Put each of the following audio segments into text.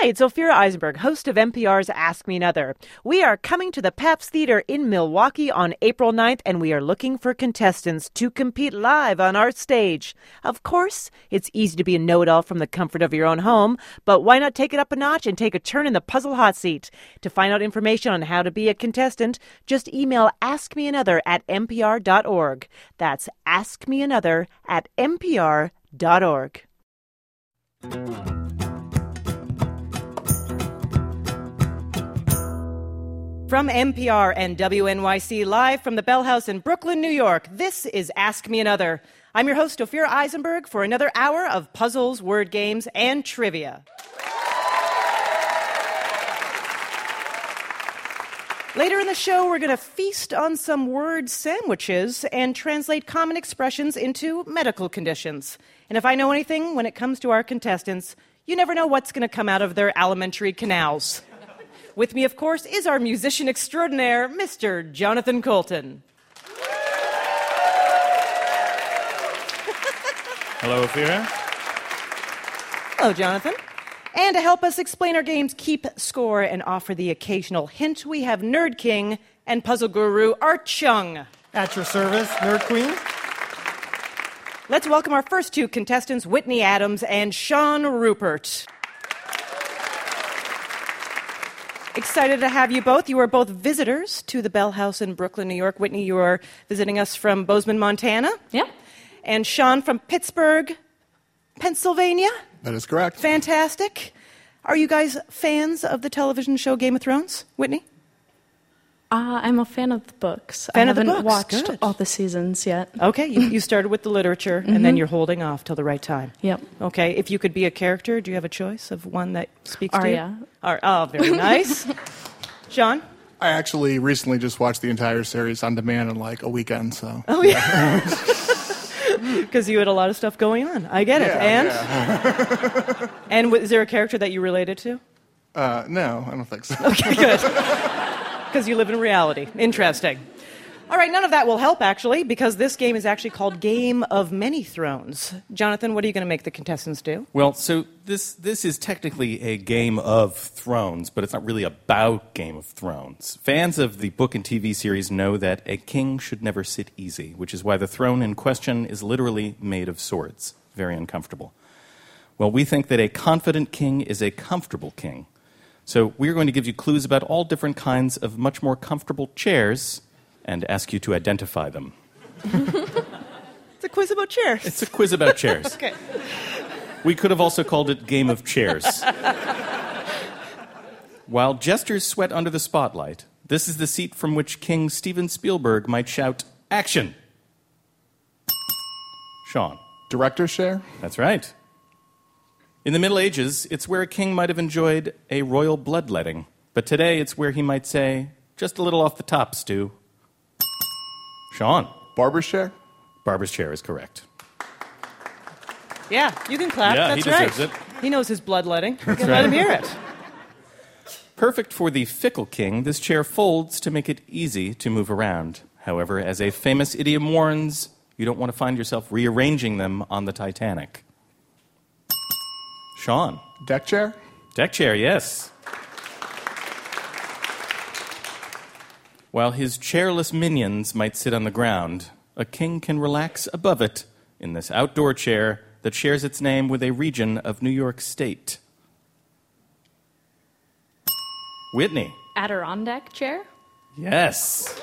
Hi, it's Ophira Eisenberg, host of NPR's Ask Me Another. We are coming to the Pabst Theater in Milwaukee on April 9th, and we are looking for contestants to compete live on our stage. Of course, it's easy to be a know it all from the comfort of your own home, but why not take it up a notch and take a turn in the puzzle hot seat? To find out information on how to be a contestant, just email askmeanother at npr.org. That's askmeanother at npr.org. From NPR and WNYC, live from the Bell House in Brooklyn, New York, this is Ask Me Another. I'm your host, Ophira Eisenberg, for another hour of puzzles, word games, and trivia. Later in the show, we're going to feast on some word sandwiches and translate common expressions into medical conditions. And if I know anything when it comes to our contestants, you never know what's going to come out of their alimentary canals. With me, of course, is our musician extraordinaire, Mr. Jonathan Coulton. Hello, Ophira. Hello, Jonathan. And to help us explain our games, keep score, and offer the occasional hint, we have Nerd King and puzzle guru Art Chung. At your service, Nerd Queen. Let's welcome our first two contestants, Whitney Adams and Sean Rupert. Excited to have you both. You are both visitors to the Bell House in Brooklyn, New York. Whitney, you are visiting us from Bozeman, Montana. Yeah. And Sean from Pittsburgh, Pennsylvania. That is correct. Fantastic. Are you guys fans of the television show Game of Thrones? Whitney? Uh, I'm a fan of the books. Fan I of the haven't books, watched good. all the seasons yet. Okay, you, you started with the literature and then you're holding off till the right time. Yep. Okay, if you could be a character, do you have a choice of one that speaks Arya. to you? Ar- oh, very nice. Sean? I actually recently just watched the entire series on demand in like a weekend, so. Oh, yeah. Because you had a lot of stuff going on. I get it. Yeah, and? and w- is there a character that you related to? Uh, no, I don't think so. Okay, good. Because you live in reality. Interesting. All right, none of that will help, actually, because this game is actually called Game of Many Thrones. Jonathan, what are you going to make the contestants do? Well, so this this is technically a Game of Thrones, but it's not really about Game of Thrones. Fans of the book and TV series know that a king should never sit easy, which is why the throne in question is literally made of swords. Very uncomfortable. Well, we think that a confident king is a comfortable king. So we're going to give you clues about all different kinds of much more comfortable chairs and ask you to identify them. It's a quiz about chairs. It's a quiz about chairs. okay. We could have also called it Game of Chairs. While jesters sweat under the spotlight, this is the seat from which King Steven Spielberg might shout, Action! Sean. Director's share? That's right. In the Middle Ages, it's where a king might have enjoyed a royal bloodletting. But today, it's where he might say, Just a little off the top, Stu. Sean. Barber's chair? Barber's chair is correct. Yeah, you can clap. Yeah, he That's deserves right. it. He knows his bloodletting. You can let him hear it. Perfect for the fickle king, this chair folds to make it easy to move around. However, as a famous idiom warns, you don't want to find yourself rearranging them on the Titanic. Sean. Deck chair? Deck chair, yes. While his chairless minions might sit on the ground, a king can relax above it in this outdoor chair that shares its name with a region of New York State. Whitney. Adirondack chair? Yes.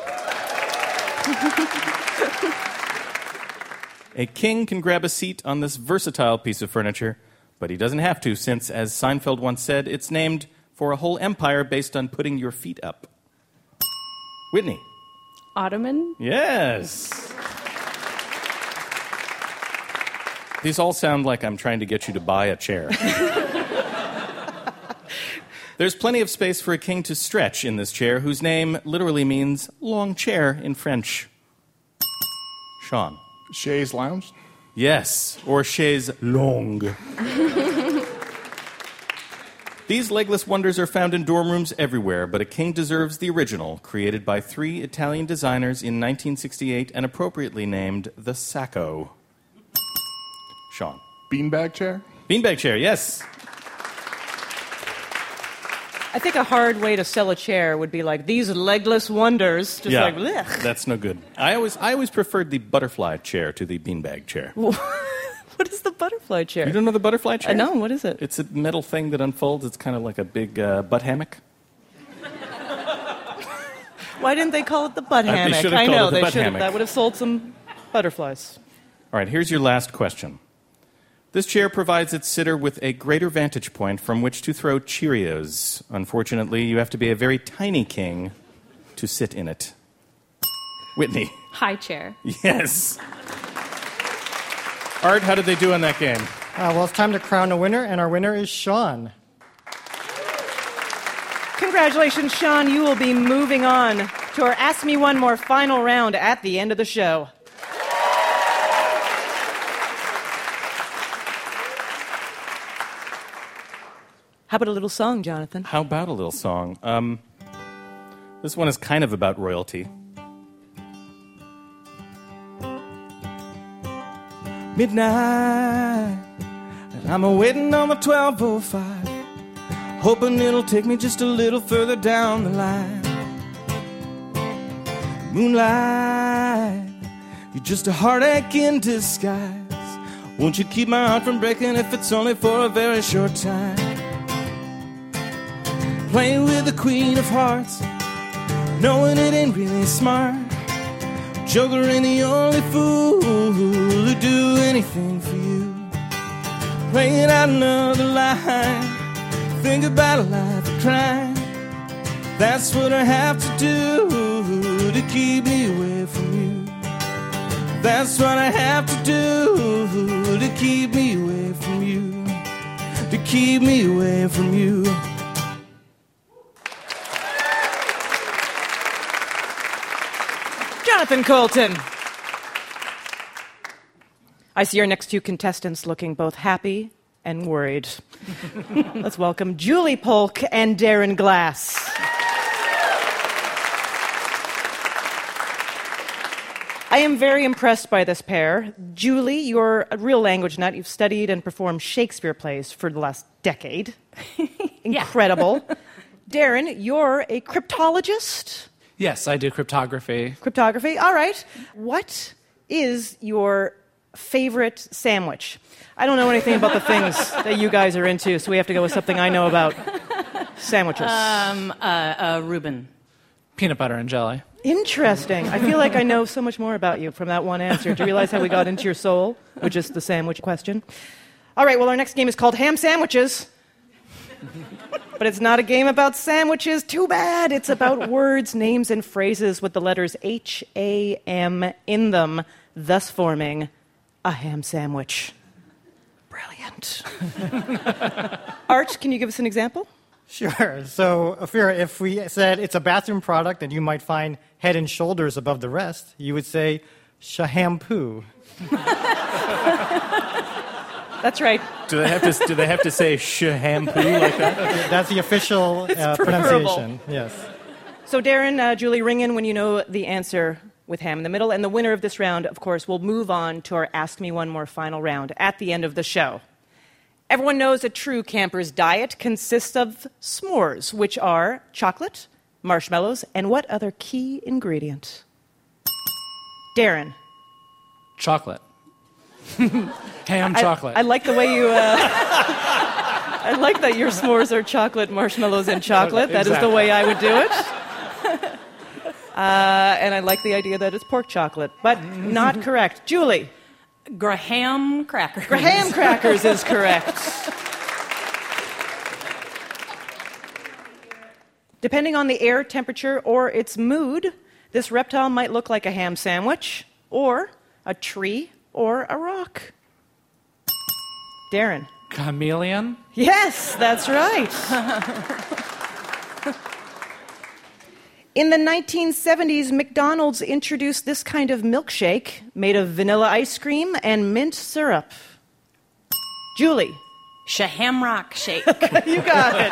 a king can grab a seat on this versatile piece of furniture, but he doesn't have to, since, as Seinfeld once said, it's named for a whole empire based on putting your feet up. Whitney. Ottoman? Yes. These all sound like I'm trying to get you to buy a chair. There's plenty of space for a king to stretch in this chair, whose name literally means long chair in French. Sean. Chaise Lounge? Yes, or chaise longue. These legless wonders are found in dorm rooms everywhere, but a king deserves the original, created by three Italian designers in 1968 and appropriately named the Sacco. Sean. Beanbag chair? Beanbag chair, yes. I think a hard way to sell a chair would be like these legless wonders. Just yeah, like, blech. that's no good. I always, I always preferred the butterfly chair to the beanbag chair. what is the butterfly chair? You don't know the butterfly chair? Uh, no, what is it? It's a metal thing that unfolds. It's kind of like a big uh, butt hammock. Why didn't they call it the butt Uh, hammock? I know it the they should have. That would have sold some butterflies. All right, here's your last question. This chair provides its sitter with a greater vantage point from which to throw Cheerios. Unfortunately, you have to be a very tiny king to sit in it. Whitney. High chair. Yes. Art, how did they do in that game? Uh, well, it's time to crown a winner, and our winner is Sean. Congratulations, Sean. You will be moving on to our Ask Me One More final round at the end of the show. How about a little song, Jonathan? How about a little song? Um, this one is kind of about royalty. Midnight, and I'm a waiting on the 1205, hoping it'll take me just a little further down the line. Moonlight, you're just a heartache in disguise. Won't you keep my heart from breaking if it's only for a very short time? Playing with the queen of hearts, knowing it ain't really smart. Joker ain't the only fool who'll do anything for you. Playing out another line, think about a life of crime. That's what I have to do to keep me away from you. That's what I have to do to keep me away from you. To keep me away from you. Jonathan Coulton. I see our next two contestants looking both happy and worried. Let's welcome Julie Polk and Darren Glass. I am very impressed by this pair. Julie, you're a real language nut. You've studied and performed Shakespeare plays for the last decade. Incredible. Darren, you're a cryptologist. Yes, I do cryptography. Cryptography. All right. What is your favorite sandwich? I don't know anything about the things that you guys are into, so we have to go with something I know about sandwiches. Um, uh, uh, Reuben. Peanut butter and jelly. Interesting. I feel like I know so much more about you from that one answer. Do you realize how we got into your soul, which is the sandwich question? All right, well, our next game is called Ham Sandwiches. But it's not a game about sandwiches. Too bad. It's about words, names, and phrases with the letters H A M in them, thus forming a ham sandwich. Brilliant. Art, can you give us an example? Sure. So, Ophira, if we said it's a bathroom product and you might find head and shoulders above the rest, you would say shampoo. That's right. Do they have to, do they have to say shampoo like that? That's the official uh, pronunciation. Yes. So, Darren, uh, Julie, ring in when you know the answer with ham in the middle. And the winner of this round, of course, will move on to our Ask Me One More final round at the end of the show. Everyone knows a true camper's diet consists of s'mores, which are chocolate, marshmallows, and what other key ingredient? Darren. Chocolate. Ham I- chocolate. I, like the way you. Uh, I like that your s'mores are chocolate, marshmallows, and chocolate. That is the way I would do it. Uh, and I like the idea that it's pork chocolate, but not correct. Julie, Graham crackers. Graham crackers is correct. Depending on the air temperature or its mood, this reptile might look like a ham sandwich, or a tree, or a rock. Darren. Chameleon. Yes, that's right. In the 1970s, McDonald's introduced this kind of milkshake made of vanilla ice cream and mint syrup. Julie, Shahamrock shake. you got it.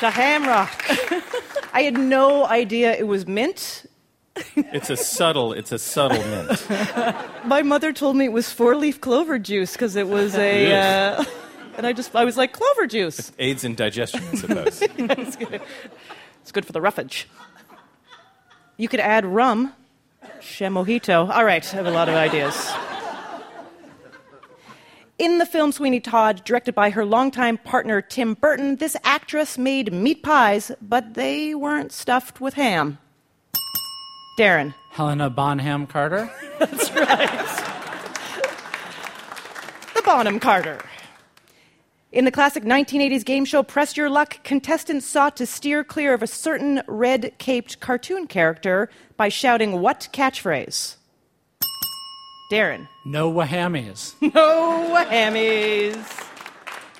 Shahamrock. I had no idea it was mint. It's a subtle, it's a subtle mint. My mother told me it was four leaf clover juice because it was a, uh, And I just, I was like, clover juice. Aids in digestion, I suppose. it's, good. it's good for the roughage. You could add rum, Mojito. All right, I have a lot of ideas. In the film Sweeney Todd, directed by her longtime partner Tim Burton, this actress made meat pies, but they weren't stuffed with ham. Darren. Helena Bonham Carter. That's right. the Bonham Carter. In the classic 1980s game show Press Your Luck, contestants sought to steer clear of a certain red caped cartoon character by shouting what catchphrase? Darren. No whammies. No whammies.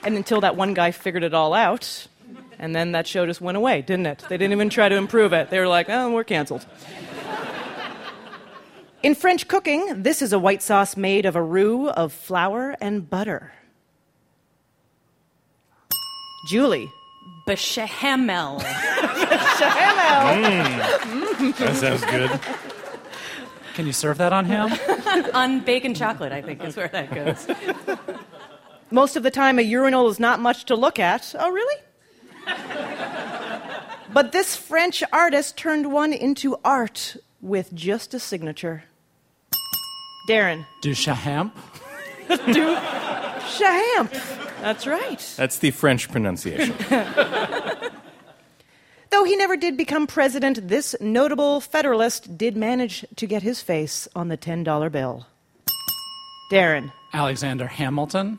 And until that one guy figured it all out, and then that show just went away, didn't it? They didn't even try to improve it. They were like, oh, we're canceled. In French cooking, this is a white sauce made of a roux of flour and butter. Julie. Bechamel. Mm. that sounds good. Can you serve that on ham? On bacon chocolate, I think is where that goes. Most of the time, a urinal is not much to look at. Oh, really? but this French artist turned one into art with just a signature. Darren. Du Chahamp. Du Champ. That's right. That's the French pronunciation. Though he never did become president, this notable Federalist did manage to get his face on the $10 bill. Darren. Alexander Hamilton.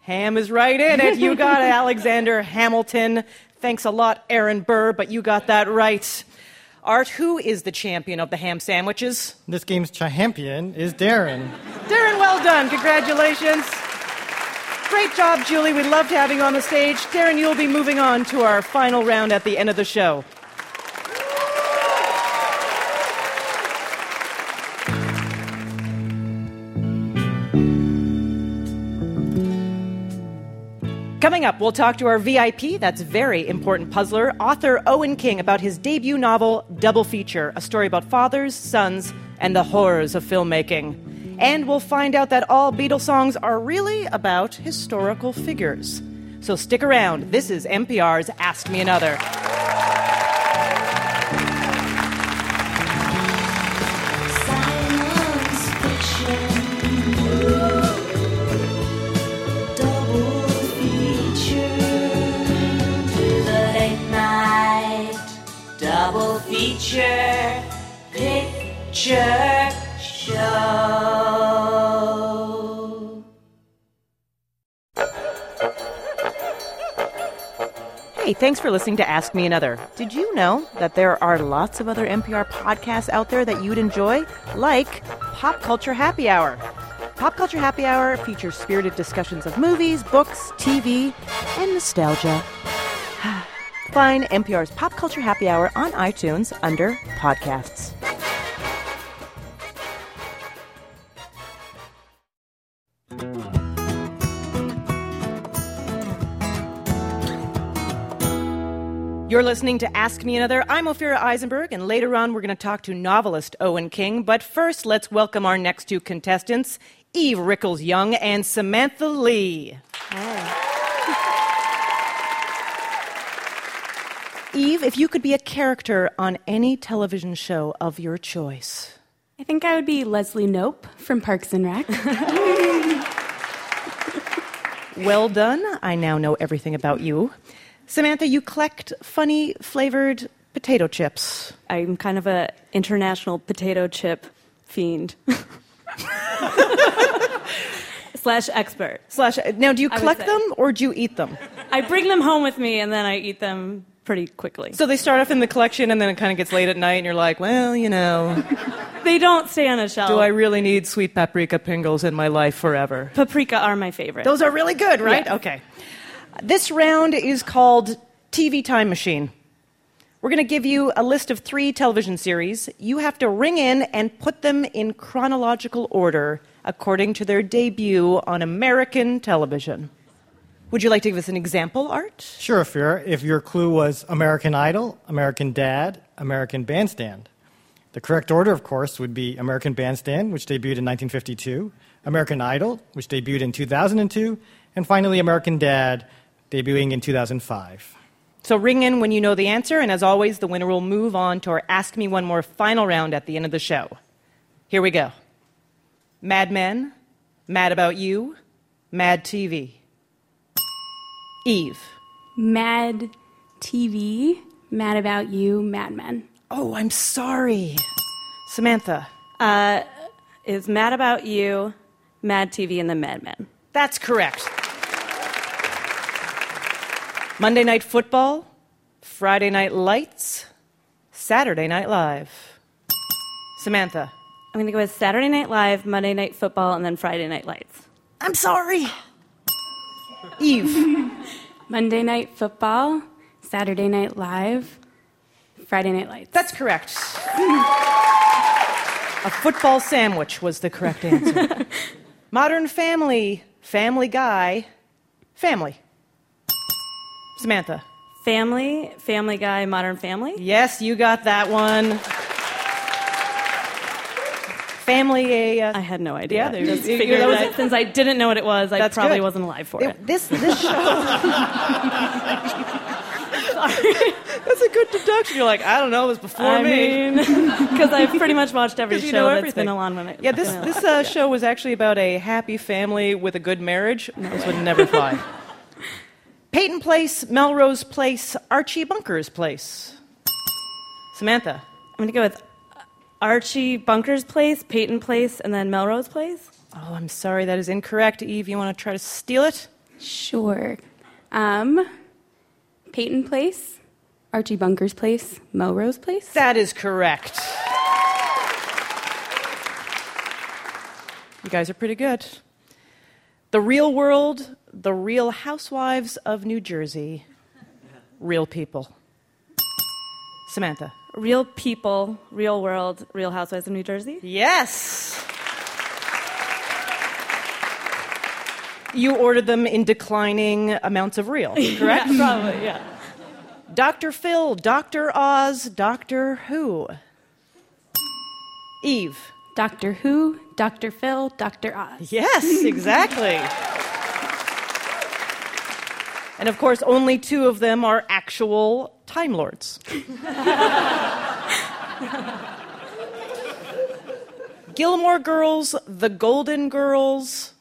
Ham is right in it. You got it, Alexander Hamilton. Thanks a lot, Aaron Burr, but you got that right. Art, who is the champion of the ham sandwiches? This game's champion is Darren. Darren, well done. Congratulations. Great job, Julie. We loved having you on the stage. Darren, you'll be moving on to our final round at the end of the show. Coming up, we'll talk to our VIP, that's very important puzzler, author Owen King, about his debut novel, Double Feature, a story about fathers, sons, and the horrors of filmmaking. And we'll find out that all Beatles songs are really about historical figures. So stick around. This is NPR's Ask Me Another. Double feature picture show. Hey, thanks for listening to Ask Me Another. Did you know that there are lots of other NPR podcasts out there that you'd enjoy, like Pop Culture Happy Hour? Pop Culture Happy Hour features spirited discussions of movies, books, TV, and nostalgia. Find NPR's Pop Culture Happy Hour on iTunes under podcasts. You're listening to Ask Me Another. I'm Ophira Eisenberg, and later on, we're going to talk to novelist Owen King. But first, let's welcome our next two contestants, Eve Rickles Young and Samantha Lee. Eve, if you could be a character on any television show of your choice, I think I would be Leslie Knope from Parks and Rec. well done. I now know everything about you. Samantha, you collect funny flavored potato chips. I'm kind of an international potato chip fiend. Slash expert. Slash, now, do you collect them or do you eat them? I bring them home with me and then I eat them pretty quickly. So they start off in the collection and then it kind of gets late at night and you're like, well, you know, They don't stay on a shelf. do I really need sweet paprika pringles in my life forever? Paprika are my favorite. Those are really good, right? Yes. Okay. This round is called TV Time Machine. We're going to give you a list of three television series. You have to ring in and put them in chronological order according to their debut on American television. Would you like to give us an example, Art? Sure, Fear. If your clue was American Idol, American Dad, American Bandstand. The correct order, of course, would be American Bandstand, which debuted in 1952, American Idol, which debuted in 2002, And finally, American Dad, debuting in 2005. So ring in when you know the answer, and as always, the winner will move on to our Ask Me One More final round at the end of the show. Here we go Mad Men, Mad About You, Mad TV. Eve. Mad TV, Mad About You, Mad Men. Oh, I'm sorry. Samantha. Uh, is Mad About You, Mad TV, and the Mad Men. That's correct. Monday Night Football, Friday Night Lights, Saturday Night Live. Samantha. I'm going to go with Saturday Night Live, Monday Night Football, and then Friday Night Lights. I'm sorry. Eve. Monday Night Football, Saturday Night Live, Friday Night Lights. That's correct. A football sandwich was the correct answer. Modern Family, Family Guy, Family. Samantha. Family, Family Guy, Modern Family. Yes, you got that one. Family, a. Uh, I had no idea. Yeah, Just you- figured that that since I didn't know what it was, I probably good. wasn't alive for it. It- This this show. That's a good deduction. You're like, I don't know, it was before I me. because I've pretty much watched every show that's everything. been on when it. Yeah, this this uh, yeah. show was actually about a happy family with a good marriage. This would never fly. Peyton Place, Melrose Place, Archie Bunker's Place. Samantha. I'm going to go with Archie Bunker's Place, Peyton Place, and then Melrose Place. Oh, I'm sorry, that is incorrect. Eve, you want to try to steal it? Sure. Um, Peyton Place, Archie Bunker's Place, Melrose Place. That is correct. You guys are pretty good. The Real World, The Real Housewives of New Jersey. Real people. Samantha. Real people, real world, Real Housewives of New Jersey. Yes. You ordered them in declining amounts of real, correct? Yeah, probably, yeah. Dr. Phil, Dr. Oz, Doctor Who. Eve. Doctor Who, Dr. Phil, Dr. Oz. Yes, exactly. and of course, only two of them are actual Time Lords. Gilmore Girls, The Golden Girls,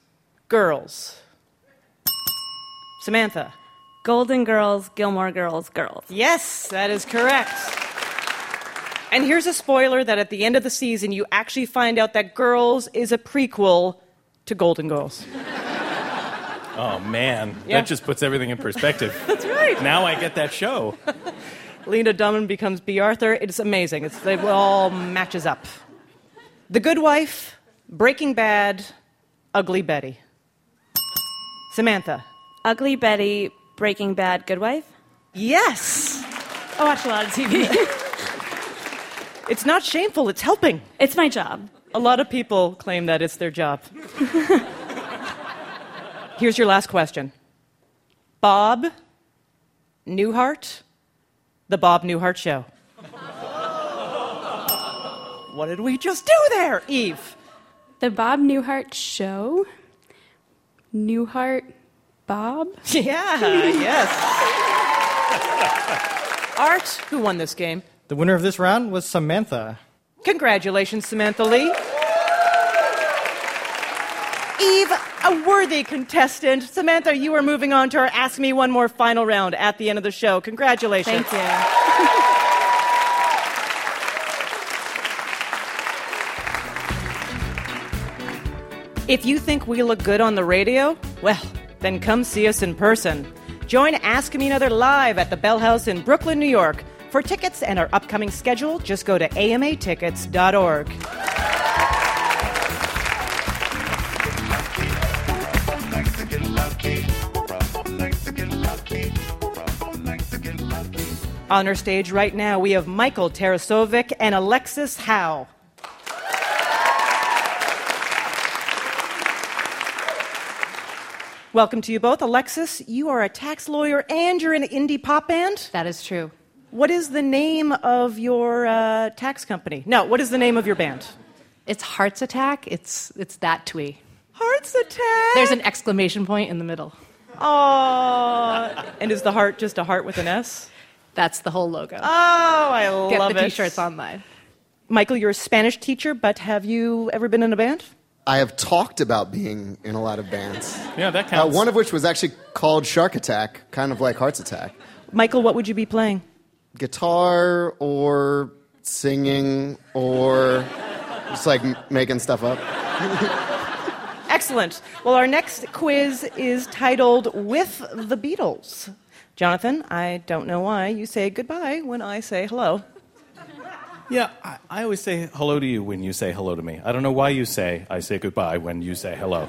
Girls. Samantha. Golden Girls, Gilmore Girls, Girls. Yes, that is correct. And here's a spoiler that at the end of the season, you actually find out that Girls is a prequel to Golden Girls. Oh man, Yeah. that just puts everything in perspective. That's right. now I get that show. Lena Dunham becomes Bea Arthur. It's amazing. It's, it all matches up. The Good Wife, Breaking Bad, Ugly Betty. Samantha. Ugly Betty, Breaking Bad, Good Wife. Yes. I watch a lot of TV. It's not shameful, it's helping. it's my job. A lot of people claim that it's their job. Here's your last question Bob Newhart, The Bob Newhart Show. what did we just do there, Eve? The Bob Newhart Show. Newhart Bob. Yeah, yes. Art, who won this game? The winner of this round was Samantha. Congratulations, Samantha Lee. Eve, a worthy contestant. Samantha, you are moving on to our Ask Me One More final round at the end of the show. Congratulations. Thank you. If you think we look good on the radio, well, then come see us in person. Join Ask Me Another live at the Bell House in Brooklyn, New York. For tickets and our upcoming schedule, just go to amatickets.org. On our stage right now, we have Michael Tarasovic and Alexis Howe. Welcome to you both. Alexis, you are a tax lawyer and you're in an indie pop band. That is true. What is the name of your uh, tax company? No, what is the name of your band? It's Hearts Attack. It's it's that twee. Hearts attack. There's an exclamation point in the middle. Oh, and is the heart just a heart with an S? That's the whole logo. Oh, I Get love the it. t-shirts online. Michael, you're a Spanish teacher, but have you ever been in a band? I have talked about being in a lot of bands. Yeah, that Uh, counts. one of which was actually called Shark Attack, kind of like Hearts Attack. Michael, what would you be playing? Guitar or singing or just like m- making stuff up. Excellent. Well, our next quiz is titled With the Beatles. Jonathan, I don't know why you say goodbye when I say hello. Yeah, I, I always say hello to you when you say hello to me. I don't know why you say I say goodbye when you say hello.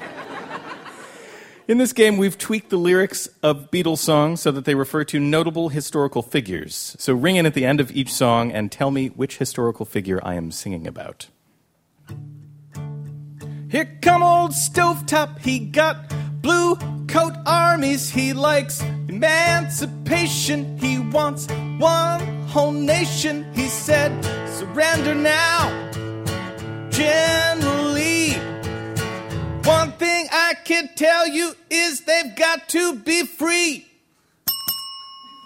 In this game, we've tweaked the lyrics of Beatles songs so that they refer to notable historical figures. So ring in at the end of each song and tell me which historical figure I am singing about. Here come old stovetop, he got blue coat armies, he likes emancipation, he wants one whole nation, he said, surrender now. Generally, one thing I can tell you is they've got to be free.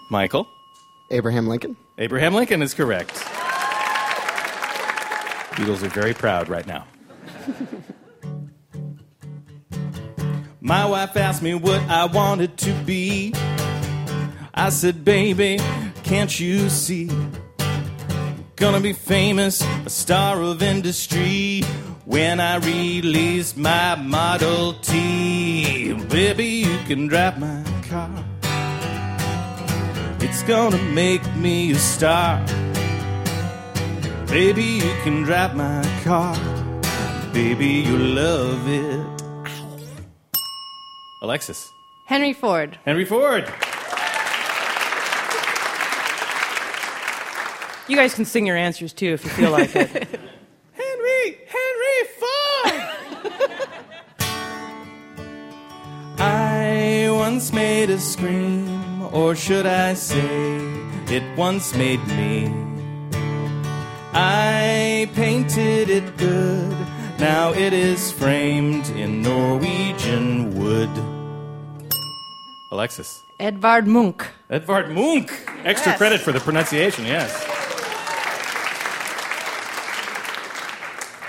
Michael? Abraham Lincoln? Abraham Lincoln is correct. Beatles are very proud right now. My wife asked me what I wanted to be. I said, baby, can't you see? Gonna be famous, a star of industry. When I release my Model T, baby, you can drive my car. It's gonna make me a star. Baby, you can drive my car. Baby, you love it. Alexis. Henry Ford. Henry Ford. You guys can sing your answers too if you feel like it. Henry, Henry Ford. I once made a scream, or should I say, it once made me. I painted it good, now it is framed in Norwegian wood. Alexis. Edvard Munch. Edvard Munch. Extra Yes. credit for the pronunciation, yes.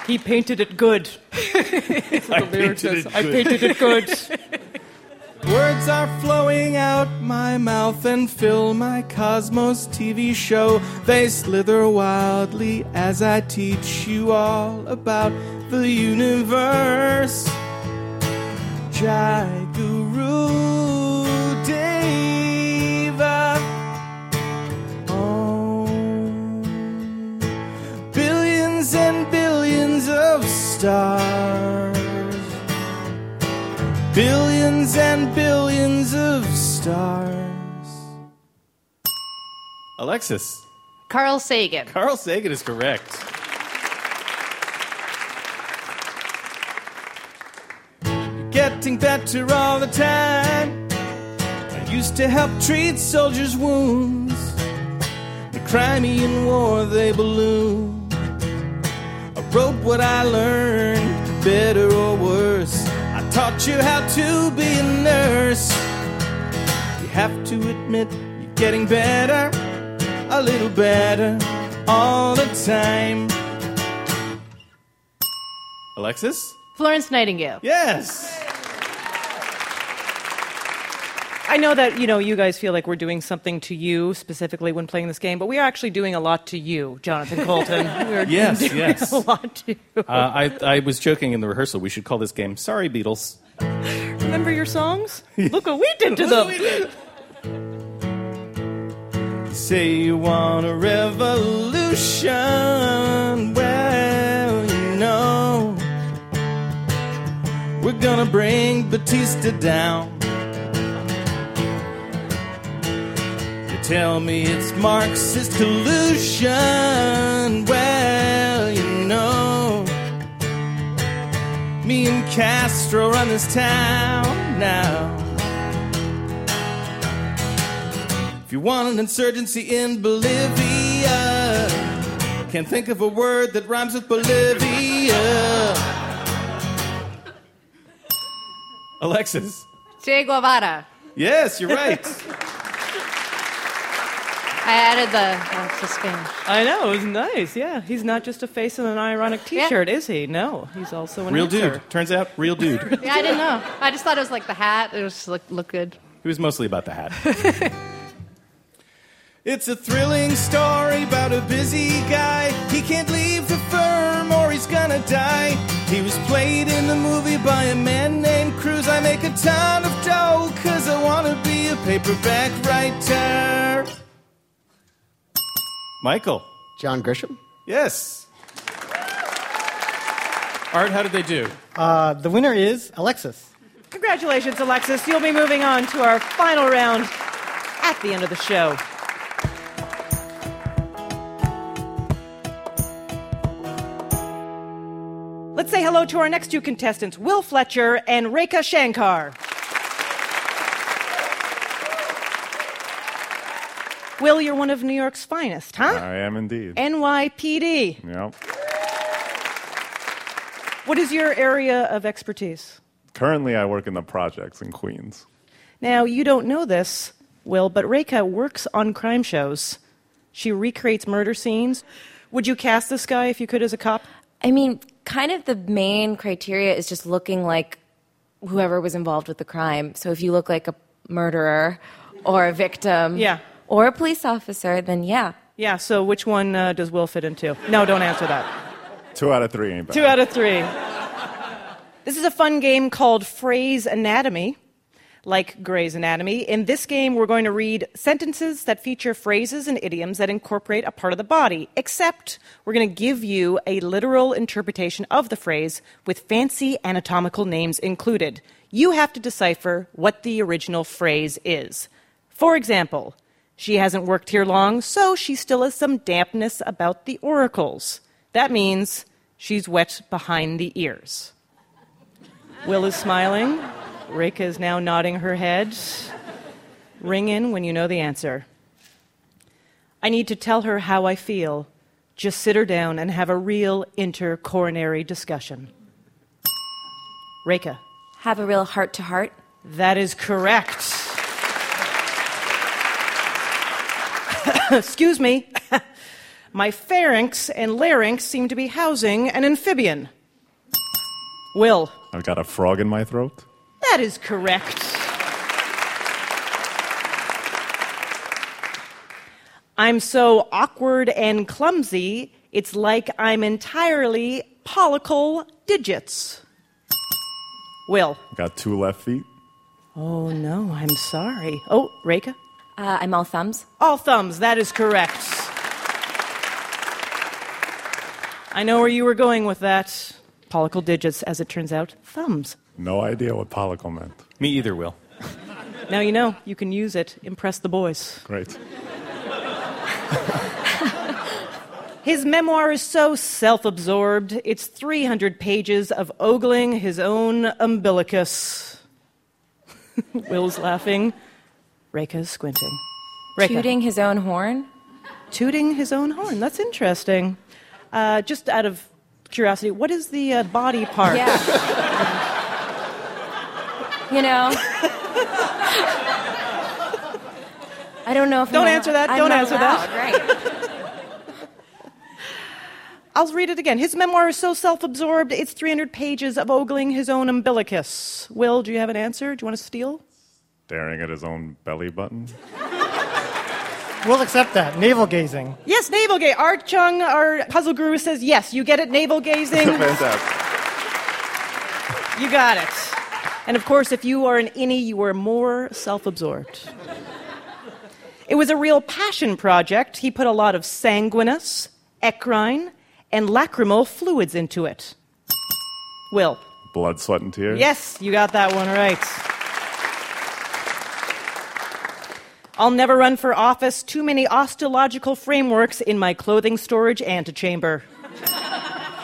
He painted it good. I painted it I good. painted it good. Words are flowing out my mouth and fill my Cosmos TV show. They slither wildly as I teach you all about the universe. Jai Guru Deva. Om. Billions and billions of stars. Billions and billions of stars. Alexis. Carl Sagan. Carl Sagan is correct. Getting better all the time. I used to help treat soldiers' wounds. The Crimean War they ballooned. Wrote what I learned, better or worse. I taught you how to be a nurse. You have to admit you're getting better, a little better, all the time. Alexis? Florence Nightingale. Yes. I know that you know you guys feel like we're doing something to you specifically when playing this game, but we are actually doing a lot to you, Jonathan Coulton. We're Yes, doing yes. a lot to you. Uh, I, I was joking in the rehearsal. We should call this game Sorry Beatles. Remember your songs? Look what we did to them. Say you want a revolution. Well, you know, we're gonna bring Batista down. Tell me it's Marxist collusion. Well, you know, me and Castro run this town now. If you want an insurgency in Bolivia, can't think of a word that rhymes with Bolivia. Alexis. Che Guevara. Yes, you're right. I added the uh, to Spanish. I know, it was nice. Yeah, he's not just a face in an ironic T-shirt, is he? No, he's also an real answer. dude. Turns out, real dude. Yeah, I didn't know. I just thought it was like the hat. It was just look, look good. It was mostly about the hat. it's a thrilling story about a busy guy. He can't leave the firm or he's gonna die. He was played in the movie by a man named Cruz. I make a ton of dough cause I wanna be a paperback writer. Michael. John Grisham? Yes. Art, how did they do? Uh, the winner is Alexis. Congratulations, Alexis. You'll be moving on to our final round at the end of the show. Let's say hello to our next two contestants, Will Fletcher and Rekha Shankar. Will, you're one of New York's finest, huh? I am indeed. NYPD. Yep. What is your area of expertise? Currently, I work in the projects in Queens. Now, you don't know this, Will, but Rekha works on crime shows. She recreates murder scenes. Would you cast this guy if you could as a cop? I mean, kind of the main criteria is just looking like whoever was involved with the crime. So if you look like a murderer or a victim Yeah. Or a police officer, then yeah. Yeah, so which one uh, does Will fit into? No, don't answer that. Two out of three ain't bad. Two out of three. This is a fun game called Phrase Anatomy, like Grey's Anatomy. In this game, we're going to read sentences that feature phrases and idioms that incorporate a part of the body, except we're going to give you a literal interpretation of the phrase with fancy anatomical names included. You have to decipher what the original phrase is. For example, she hasn't worked here long, so she still has some dampness about the auricles. That means she's wet behind the ears. Will is smiling. Rekha is now nodding her head. Ring in when you know the answer. I need to tell her how I feel. Just sit her down and have a real intercoronary discussion. Rekha. Have a real heart to heart. That is correct. Excuse me. My pharynx and larynx seem to be housing an amphibian. Will. I've got a frog in my throat. That is correct. I'm so awkward and clumsy, it's like I'm entirely pollical digits. Will. Got two left feet. Oh no, I'm sorry. Oh, Rekha? Uh, I'm all thumbs. All thumbs, that is correct. I know where you were going with that. Pollicle digits, as it turns out, thumbs. No idea what pollical meant. Me either, Will. Now you know, you can use it. Impress the boys. Great. His memoir is so self absorbed, it's 300 pages of ogling his own umbilicus. Will's laughing. Rekha's squinting. Rekha. Tooting his own horn. Tooting his own horn. That's interesting. Uh, just out of curiosity, what is the uh, body part? Yeah. you know. I don't know if Don't I'm answer that. I'm Don't answer that. allowed, Right. I'll read it again. His memoir is so self absorbed, it's 300 pages of ogling his own umbilicus. Will, do you have an answer? Do you want to steal? Staring at his own belly button. We'll accept that. Navel gazing. Yes, navel gaze. Art Chung, our puzzle guru, says yes. You get it, navel gazing. Fantastic. You got it. And of course, if you are an innie, you are more self absorbed. It was a real passion project. He put a lot of sanguinous, eccrine, and lacrimal fluids into it. Will. Blood, sweat, and tears. Yes, you got that one right. I'll never run for office. Too many osteological frameworks in my clothing storage antechamber.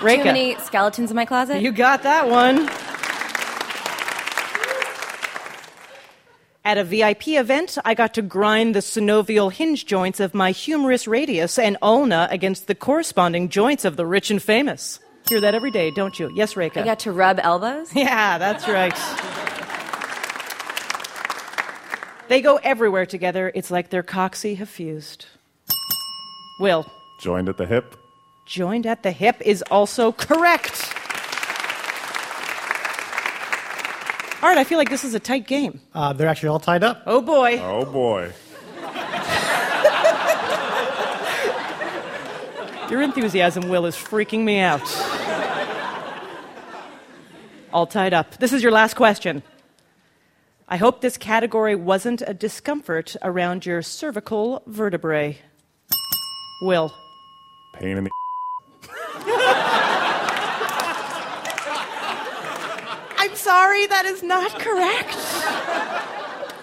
Too many skeletons in my closet. You got that one. At a VIP event, I got to grind the synovial hinge joints of my humerus radius and ulna against the corresponding joints of the rich and famous. Hear that every day, don't you? Yes, Rekha. I got to rub elbows. Yeah, that's right. They go everywhere together. It's like their coxae have fused. Will, Joined at the hip. joined at the hip is also correct. All right, I feel like this is a tight game. Uh, they're actually all tied up. Oh boy. Oh boy. Your enthusiasm, Will, is freaking me out. All tied up. This is your last question. I hope this category wasn't a discomfort around your cervical vertebrae. Will. Pain in the. I'm sorry, that is not correct.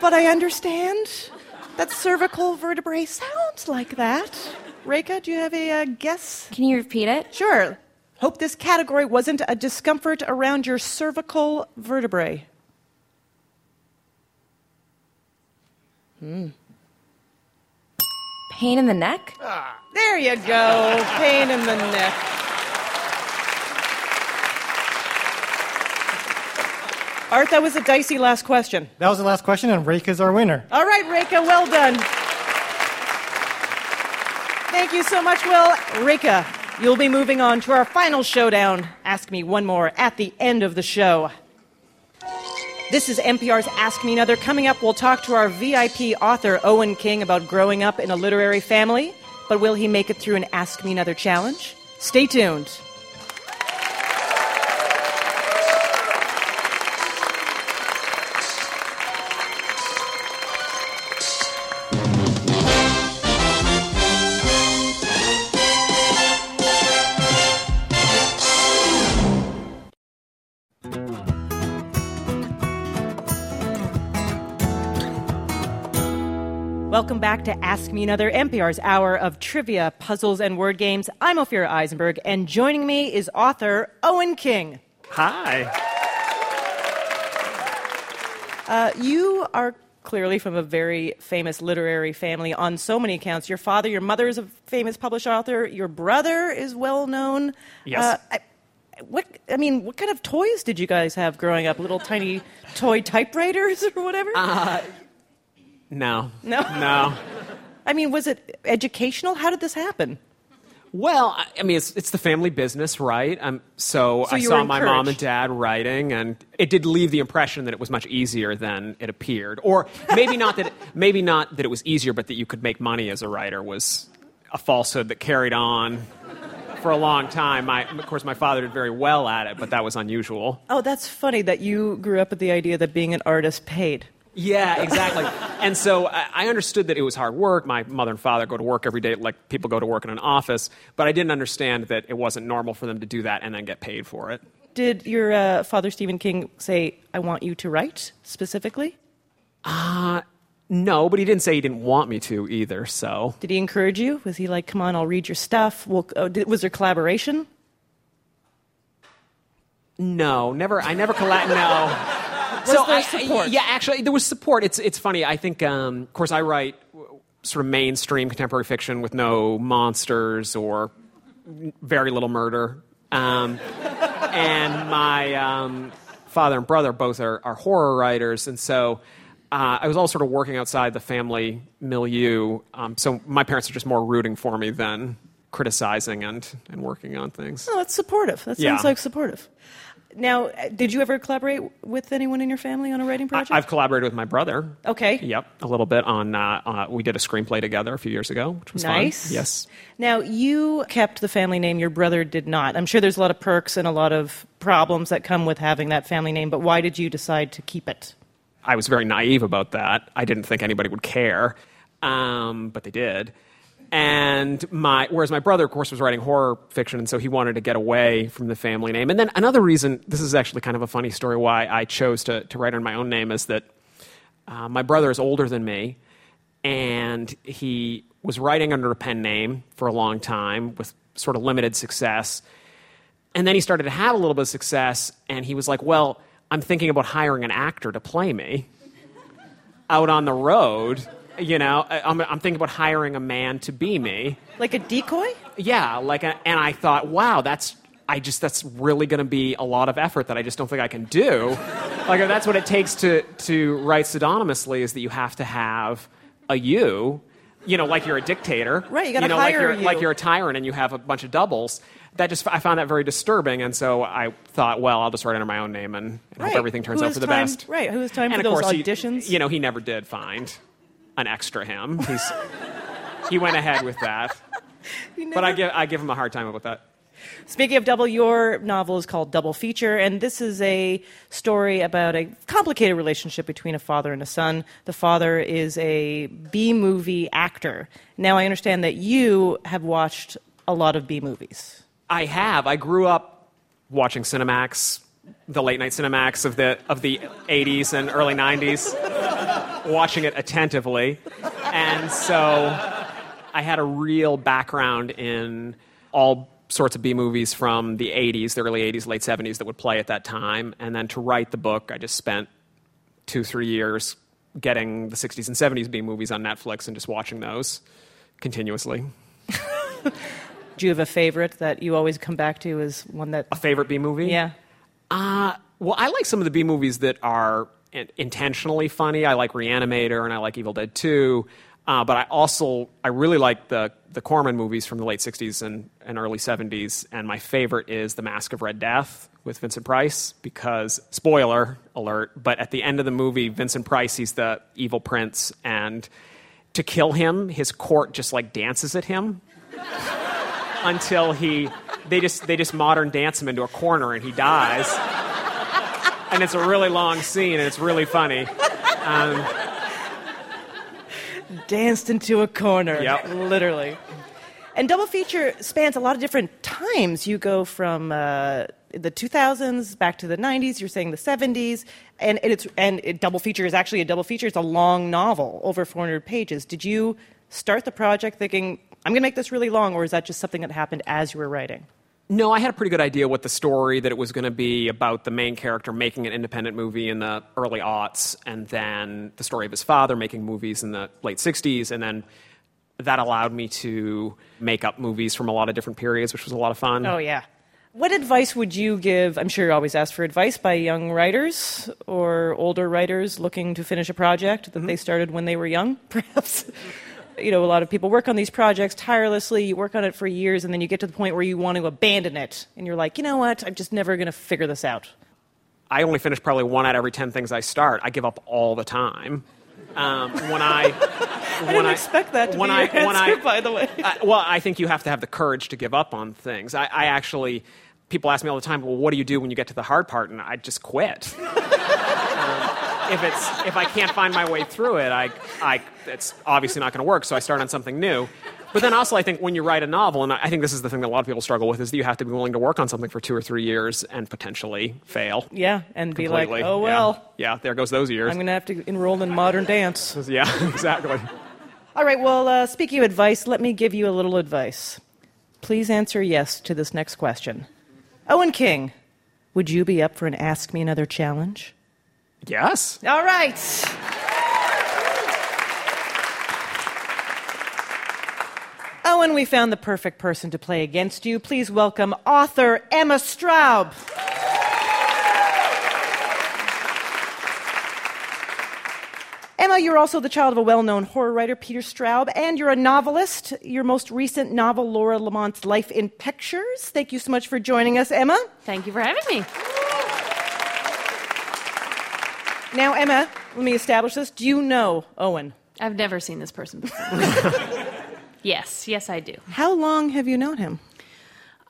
But I understand that cervical vertebrae sounds like that. Rekha, do you have a uh, guess? Can you repeat it? Sure. Hope this category wasn't a discomfort around your cervical vertebrae. Hmm. Pain in the neck? There you go. Pain in the neck. Art, that was a dicey last question. That was the last question, and Rekha's our winner. All right, Rekha, well done. Thank you so much, Will. Rekha, you'll be moving on to our final showdown. Ask Me One More at the end of the show. This is NPR's Ask Me Another. Coming up, we'll talk to our VIP author, Owen King, about growing up in a literary family. But will he make it through an Ask Me Another challenge? Stay tuned. Welcome back to Ask Me Another, NPR's hour of trivia, puzzles, and word games. I'm Ophira Eisenberg, and joining me is author Owen King. Hi. Uh, you are clearly from a very famous literary family on so many accounts. Your father, your mother is a famous published author. Your brother is well known. Yes. Uh, I, what I mean, what kind of toys did you guys have growing up? Little tiny toy typewriters or whatever? Uh, no. No? No. I mean, was it educational? How did this happen? Well, I mean, it's, it's the family business, right? Um, so, So I saw my mom and dad writing, and it did leave the impression that it was much easier than it appeared, or maybe not that it, maybe not that it was easier, but that you could make money as a writer was a falsehood that carried on for a long time. My, of course, my father did very well at it, but that was unusual. Oh, that's funny that you grew up with the idea that being an artist paid. Yeah, exactly. and so I understood that it was hard work. My mother and father go to work every day like people go to work in an office, but I didn't understand that it wasn't normal for them to do that and then get paid for it. Did your uh, father, Stephen King, say, I want you to write specifically? Uh, no, but he didn't say he didn't want me to either, so. Did he encourage you? Was he like, come on, I'll read your stuff? Well, uh, did, was there collaboration? No, never. I never collect. No. Was there I- support? yeah, actually, there was support. It's it's funny. I think, um, of course, I write sort of mainstream contemporary fiction with no monsters or very little murder. Um, and my um, father and brother both are, are horror writers, and so uh, I was all sort of working outside the family milieu. Um, so my parents are just more rooting for me than criticizing and, and working on things. Oh, that's supportive. That sounds Yeah. like supportive. Now, did you ever collaborate with anyone in your family on a writing project? I've collaborated with my brother. Okay. Yep, a little bit on. Uh, uh, we did a screenplay together a few years ago, which was Nice. fun. Yes. Now, you kept the family name, your brother did not. I'm sure there's a lot of perks and a lot of problems that come with having that family name, but why did you decide to keep it? I was very naive about that. I didn't think anybody would care, um, but they did. And my, whereas my brother, of course, was writing horror fiction, and so he wanted to get away from the family name. And then another reason, this is actually kind of a funny story why I chose to, to write on my own name, is that uh, my brother is older than me, and he was writing under a pen name for a long time with sort of limited success. And then he started to have a little bit of success, and he was like, Well, I'm thinking about hiring an actor to play me out on the road. You know, I'm, I'm thinking about hiring a man to be me. Like a decoy? Yeah, like, a, and I thought, wow, that's, I just, that's really going to be a lot of effort that I just don't think I can do. like that's what it takes to to write pseudonymously is that you have to have a you, you know, like you're a dictator, Right, you gotta know, like hire you're you. like you're a tyrant and you have a bunch of doubles. That just I found that very disturbing, and so I thought, well, I'll just write under my own name and, and Right. hope everything turns Who out for the time- best. right, who has time and for of those course, he- auditions? you know, he never did find an extra him. He's he went ahead with that, but I give I give him a hard time about that. Speaking of double, your novel is called Double Feature, and this is a story about a complicated relationship between a father and a son. The father is a B movie actor. Now, I understand that you have watched a lot of B movies. I have. I grew up watching Cinemax, the late night Cinemax of the of the 80s and early 90s, watching it attentively, and so I had a real background in all sorts of B movies from the 80s, the early 80s, late 70s that would play at that time, and then to write the book, I just spent two three years getting the 60s and 70s B movies on Netflix and just watching those continuously. Do you have a favorite that you always come back to as one that. A favorite B movie? Yeah. Uh, well, I like some of the B movies that are intentionally funny. I like Reanimator and I like Evil Dead 2. Uh, but I also I really like the the Corman movies from the late '60s and, and early '70s. And my favorite is The Mask of Red Death with Vincent Price because spoiler alert. But at the end of the movie, Vincent Price he's the evil prince, and to kill him, his court just like dances at him until he they just they just modern dance him into a corner and he dies. And it's a really long scene and it's really funny. Um, Danced into a corner. Yep. Literally. And Double Feature spans a lot of different times. You go from uh, the 2000s back to the 90s. You're saying the 70s, and it's and it, Double Feature is actually a double feature. It's a long novel, over 400 pages. Did you start the project thinking I'm going to make this really long, or is that just something that happened as you were writing? No, I had a pretty good idea what the story that it was going to be about the main character making an independent movie in the early aughts, and then the story of his father making movies in the late 60s, and then that allowed me to make up movies from a lot of different periods, which was a lot of fun. Oh yeah. What advice would you give? I'm sure you're always ask for advice by young writers or older writers looking to finish a project that mm-hmm. they started when they were young, perhaps. You know, a lot of people work on these projects tirelessly. You work on it for years, and then you get to the point where you want to abandon it, and you're like, you know what? I'm just never going to figure this out. I only finish probably one out of every 10 things I start. I give up all the time. Um, when I, I didn't expect that to when be I, your when answer, I, by the way. I- well, I think you have to have the courage to give up on things. I, I actually, people ask me all the time, well, what do you do when you get to the hard part? And I just quit. If it's if I can't find my way through it, I, I it's obviously not going to work. So I start on something new. But then also, I think when you write a novel, and I think this is the thing that a lot of people struggle with, is that you have to be willing to work on something for two or three years and potentially fail. Yeah, and be like, completely. oh Yeah. well, Yeah, there goes those years. I'm going to have to enroll in modern dance. Yeah, exactly. All right, well, uh, speaking of advice, let me give you a little advice. Please answer yes to this next question. Owen King, would you be up for an Ask Me Another challenge? Yes. All right. Oh, and we found the perfect person to play against you. Please welcome author Emma Straub. Emma, you're also the child of a well known horror writer, Peter Straub, and you're a novelist. Your most recent novel, Laura Lamont's Life in Pictures. Thank you so much for joining us, Emma. Thank you for having me. Now, Emma, let me establish this. Do you know Owen? I've never seen this person before. yes, yes, I do. How long have you known him?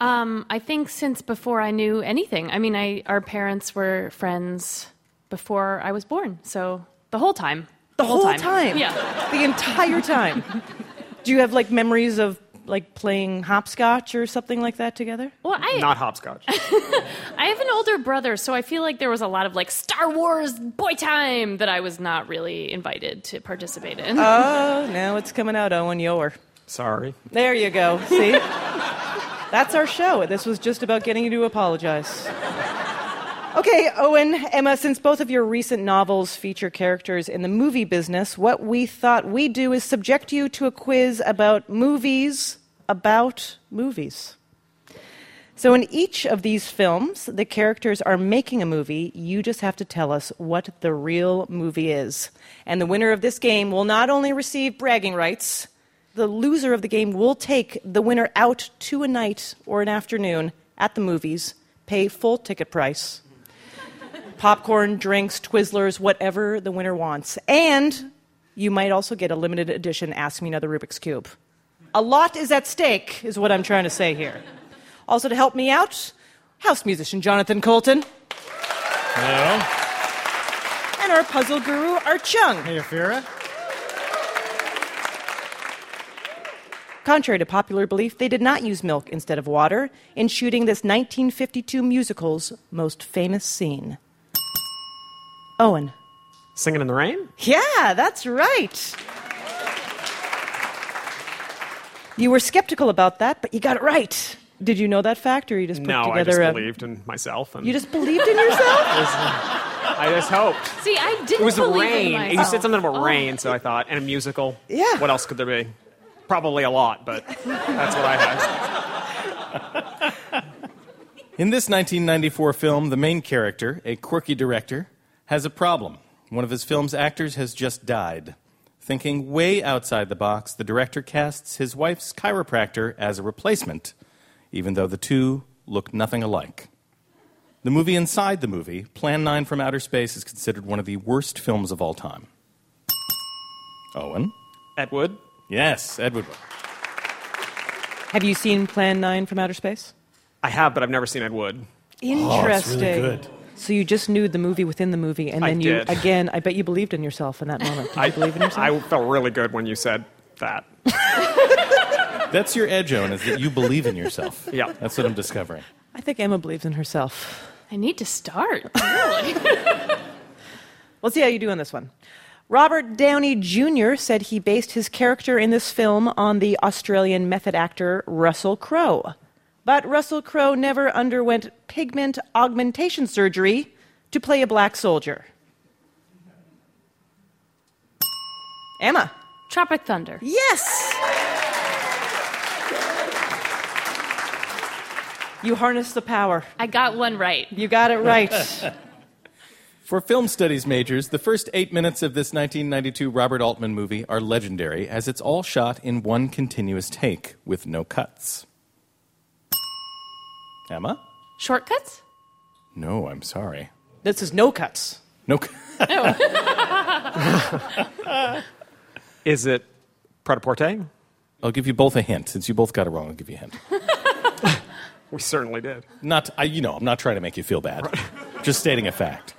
Um, I think since before I knew anything. I mean, I, our parents were friends before I was born, so the whole time. The whole time? Yeah. The entire time. Do you have like memories of like playing hopscotch or something like that together? Well, I Not hopscotch. I have an older brother, so I feel like there was a lot of like Star Wars boy time that I was not really invited to participate in. Oh, now it's coming out, Owen Yower. Sorry. There you go. See? That's our show. This was just about getting you to apologize. Okay, Owen, Emma, since both of your recent novels feature characters in the movie business, what we thought we'd do is subject you to a quiz about movies about movies. So, in each of these films, the characters are making a movie. You just have to tell us what the real movie is. And the winner of this game will not only receive bragging rights, the loser of the game will take the winner out to a night or an afternoon at the movies, pay full ticket price. Popcorn, drinks, Twizzlers, whatever the winner wants. And you might also get a limited edition Ask Me Another Rubik's Cube. A lot is at stake, is what I'm trying to say here. Also, to help me out, house musician Jonathan Coulton. Hello. And our puzzle guru, Art Chung. Hey, Ophira. Contrary to popular belief, they did not use milk instead of water in shooting this 1952 musical's most famous scene. Owen. Singing in the rain? Yeah, that's right. You were skeptical about that, but you got it right. Did you know that fact, or you just put No, I just a? believed in myself. And You just believed in yourself? I just hoped. See, I didn't It was believe rain. in. You said something about Oh. rain, so I thought, and a musical. Yeah. What else could there be? Probably a lot, but that's what I had. In this 1994 film, the main character, a quirky director, has a problem. One of his film's actors has just died. Thinking way outside the box, the director casts his wife's chiropractor as a replacement, even though the two look nothing alike. The movie inside the movie, Plan 9 from Outer Space, is considered one of the worst films of all time. Owen? Ed Wood? Yes, Ed Wood. Have you seen Plan 9 from Outer Space? I have, but I've never seen Ed Wood. Interesting. Oh, So you just knew the movie within the movie, and I then you did. again. I bet you believed in yourself in that moment. Did you believe in yourself? I felt really good when you said that. That's your edge, Owen, is that you believe in yourself. Yeah. That's what I'm discovering. I think Emma believes in herself. I need to start. Really? We'll see how you do on this one. Robert Downey Jr. said he based his character in this film on the Australian method actor Russell Crowe. But Russell Crowe never underwent pigment augmentation surgery to play a black soldier. Emma. Tropic Thunder. Yes! You harness the power. I got one right. You got it right. For film studies majors, the first eight minutes of this 1992 Robert Altman movie are legendary, as it's all shot in one continuous take with no cuts. Emma? Shortcuts? No, I'm sorry. this is no cuts. No. cu- Is it Pret-a-Porter? I'll give you both a hint. Since you both got it wrong, I'll give you a hint. We certainly did. Not, I, you know, I'm not trying to make you feel bad. Just stating a fact.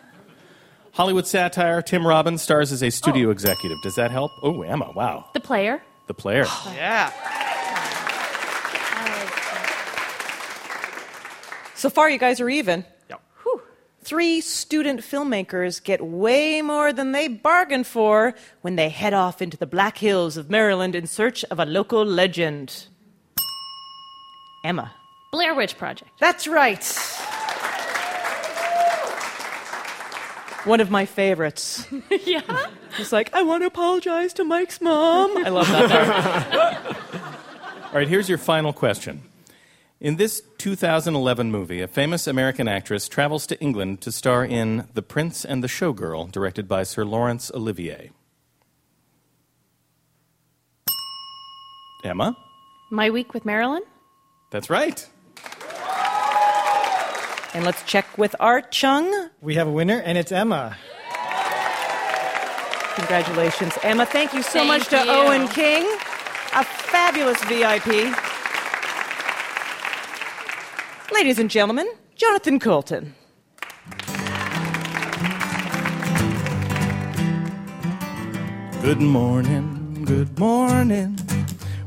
Hollywood satire. Tim Robbins stars as a studio oh. executive. Does that help? Oh, Emma, wow. The player. The player. Oh. Yeah. So far, you guys are even. Yep. Whew. Three student filmmakers get way more than they bargained for when they head off into the Black Hills of Maryland in search of a local legend. Emma. Blair Witch Project. That's right. One of my favorites. yeah. He's like, I want to apologize to Mike's mom. I love that. All right, here's your final question. In this 2011 movie, a famous American actress travels to England to star in The Prince and the Showgirl, directed by Sir Laurence Olivier. Emma? My Week with Marilyn. That's right. And let's check with Art Chung. We have a winner, and it's Emma. Congratulations, Emma. Thank you so Thank much to you. Owen King, a fabulous VIP. Ladies and gentlemen, Jonathan Coulton. Good morning, good morning.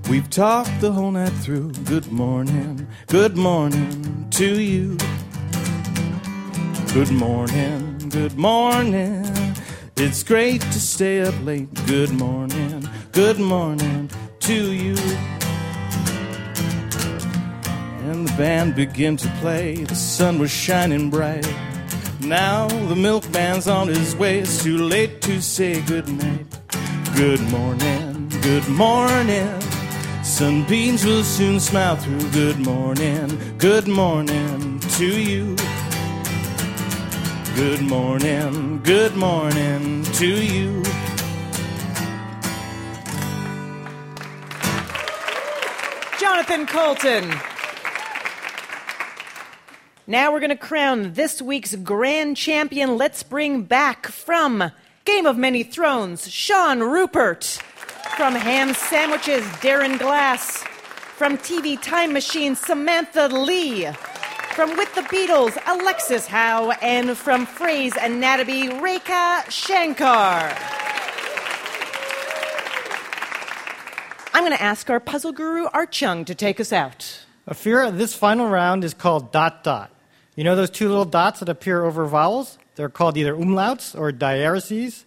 We've talked the whole night through. Good morning, good morning to you. Good morning, good morning. It's great to stay up late. Good morning, good morning to you. And the band began to play. The sun was shining bright. Now the milkman's on his way. It's too late to say good night. Good morning, good morning. Sunbeams will soon smile through. Good morning, good morning to you. Good morning, good morning to you. Jonathan Coulton. Now we're going to crown this week's grand champion. Let's bring back from Game of Many Thrones, Sean Rupert. From Ham Sandwiches, Darren Glass. From TV Time Machine, Samantha Lee. From With the Beatles, Alexis Howe. And from Phrase Anatomy, Rekha Shankar. I'm going to ask our puzzle guru, Art Chung, to take us out. Ophira, this final round is called dot dot. You know those two little dots that appear over vowels? They're called either umlauts or diaereses.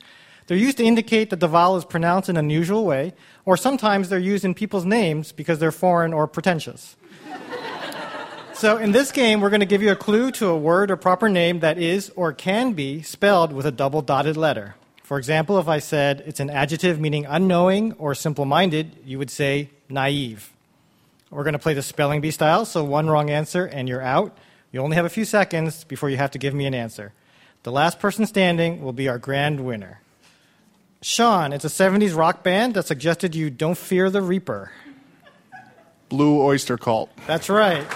They're used to indicate that the vowel is pronounced in an unusual way, or sometimes they're used in people's names because they're foreign or pretentious. so in this game, we're going to give you a clue to a word or proper name that is or can be spelled with a double dotted letter. For example, if I said it's an adjective meaning unknowing or simple minded, you would say naive. We're going to play the spelling bee style, so one wrong answer and you're out. You only have a few seconds before you have to give me an answer. The last person standing will be our grand winner. Sean, it's a 70s rock band that suggested you don't fear the Reaper. Blue Oyster Cult. That's right.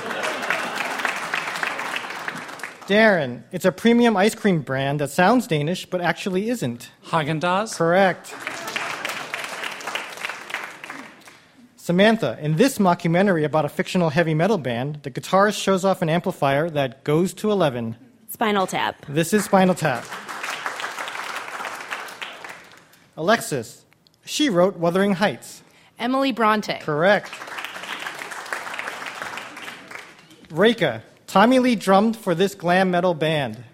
Darren, it's a premium ice cream brand that sounds Danish but actually isn't. Haagen Dazs. Correct. Samantha, in this mockumentary about a fictional heavy metal band, the guitarist shows off an amplifier that goes to 11. Spinal Tap. This is Spinal Tap. Alexis, she wrote Wuthering Heights. Emily Bronte. Correct. Rekha, Tommy Lee drummed for this glam metal band.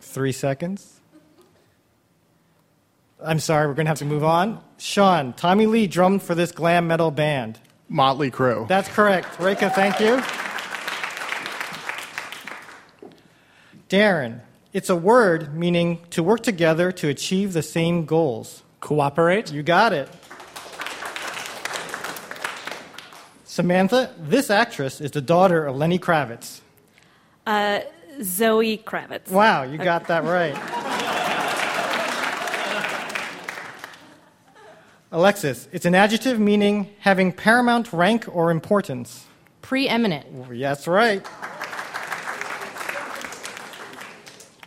Three seconds. I'm sorry, we're going to have to move on. Sean, Tommy Lee drummed for this glam metal band. Motley Crue. That's correct. Rekha, thank you. Darren, it's a word meaning to work together to achieve the same goals. Cooperate. You got it. Samantha, this actress is the daughter of Lenny Kravitz. Uh, Zoe Kravitz. Wow, you got that right. Alexis, it's an adjective meaning having paramount rank or importance. Preeminent. That's right.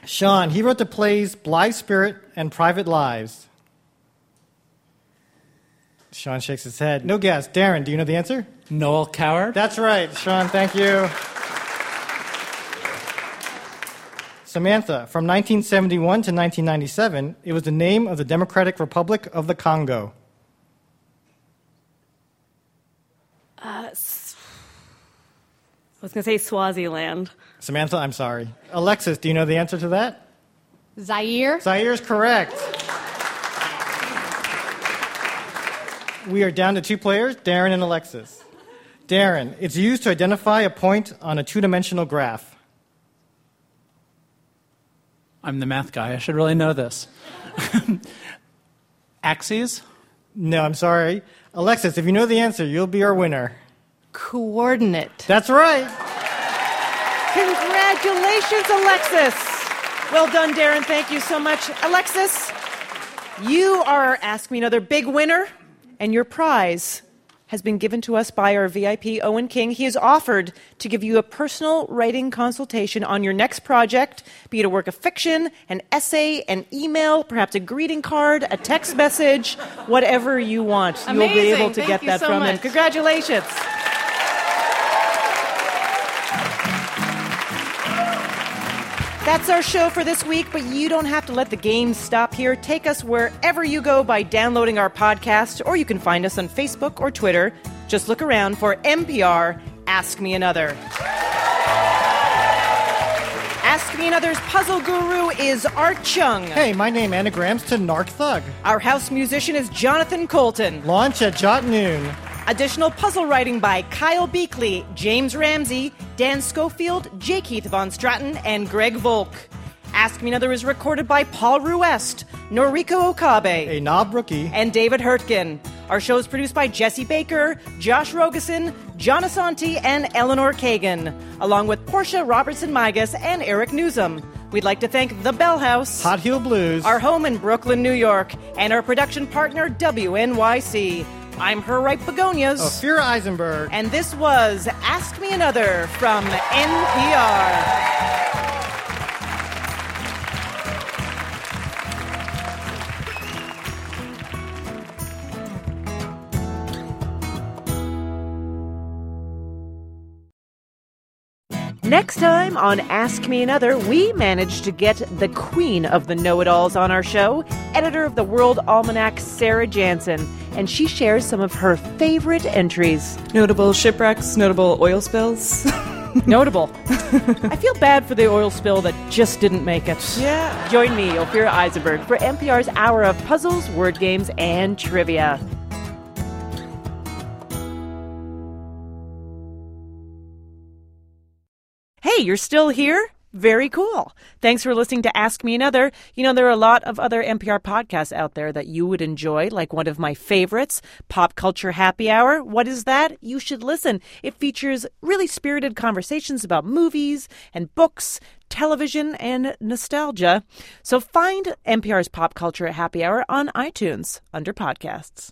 Sean, he wrote the plays Blithe Spirit and Private Lives. Sean shakes his head. No guess. Darren, do you know the answer? Noel Coward. That's right. Sean, thank you. Samantha, from 1971 to 1997, it was the name of the Democratic Republic of the Congo. Uh, s- I was going to say Swaziland. Samantha, I'm sorry. Alexis, do you know the answer to that? Zaire. Zaire is correct. We are down to two players, Darren and Alexis. Darren, it's used to identify a point on a two dimensional graph. I'm the math guy. I should really know this. Axes. No, I'm sorry. Alexis, if you know the answer, you'll be our winner. Coordinate. That's right. Congratulations, Alexis. Well done, Darren. Thank you so much. Alexis, you are Ask Me Another big winner, and your prize has been given to us by our VIP, Owen King. He has offered to give you a personal writing consultation on your next project, be it a work of fiction, an essay, an email, perhaps a greeting card, a text message, whatever you want. You'll be able to Thank get that so from him. Congratulations. That's our show for this week, but you don't have to let the game stop here. Take us wherever you go by downloading our podcast, or you can find us on Facebook or Twitter. Just look around for NPR Ask Me Another. Ask Me Another's puzzle guru is Art Chung. Hey, my name anagrams to Narc Thug. Our house musician is Jonathan Coulton. Launch at Jot Noon. Additional puzzle writing by Kyle Beakley, James Ramsey, Dan Schofield, J. Keith van Straaten, and Greg Volk. Ask Me Another is recorded by Paul Ruest, Noriko Okabe, A knob rookie. and David Hurtgen. Our show is produced by Jesse Baker, Josh Rogosin, John Asante, and Eleanor Kagan, along with Portia Robertson Migas and Eric Nuzum. We'd like to thank The Bell House, Hot Heel Blues, our home in Brooklyn, New York, and our production partner, WNYC. I'm her right begonias. Ophira Eisenberg. And this was Ask Me Another from NPR. Next time on Ask Me Another, we managed to get the queen of the know it alls on our show, editor of the World Almanac, Sarah Janssen, and she shares some of her favorite entries. Notable shipwrecks, notable oil spills. Notable. I feel bad for the oil spill that just didn't make it. Yeah. Join me, Ophira Eisenberg, for NPR's hour of puzzles, word games, and trivia. You're still here? Very cool. Thanks for listening to Ask Me Another. You know, there are a lot of other NPR podcasts out there that you would enjoy, like one of my favorites, Pop Culture Happy Hour. What is that? You should listen. It features really spirited conversations about movies and books, television, and nostalgia. So find NPR's Pop Culture Happy Hour on iTunes under podcasts.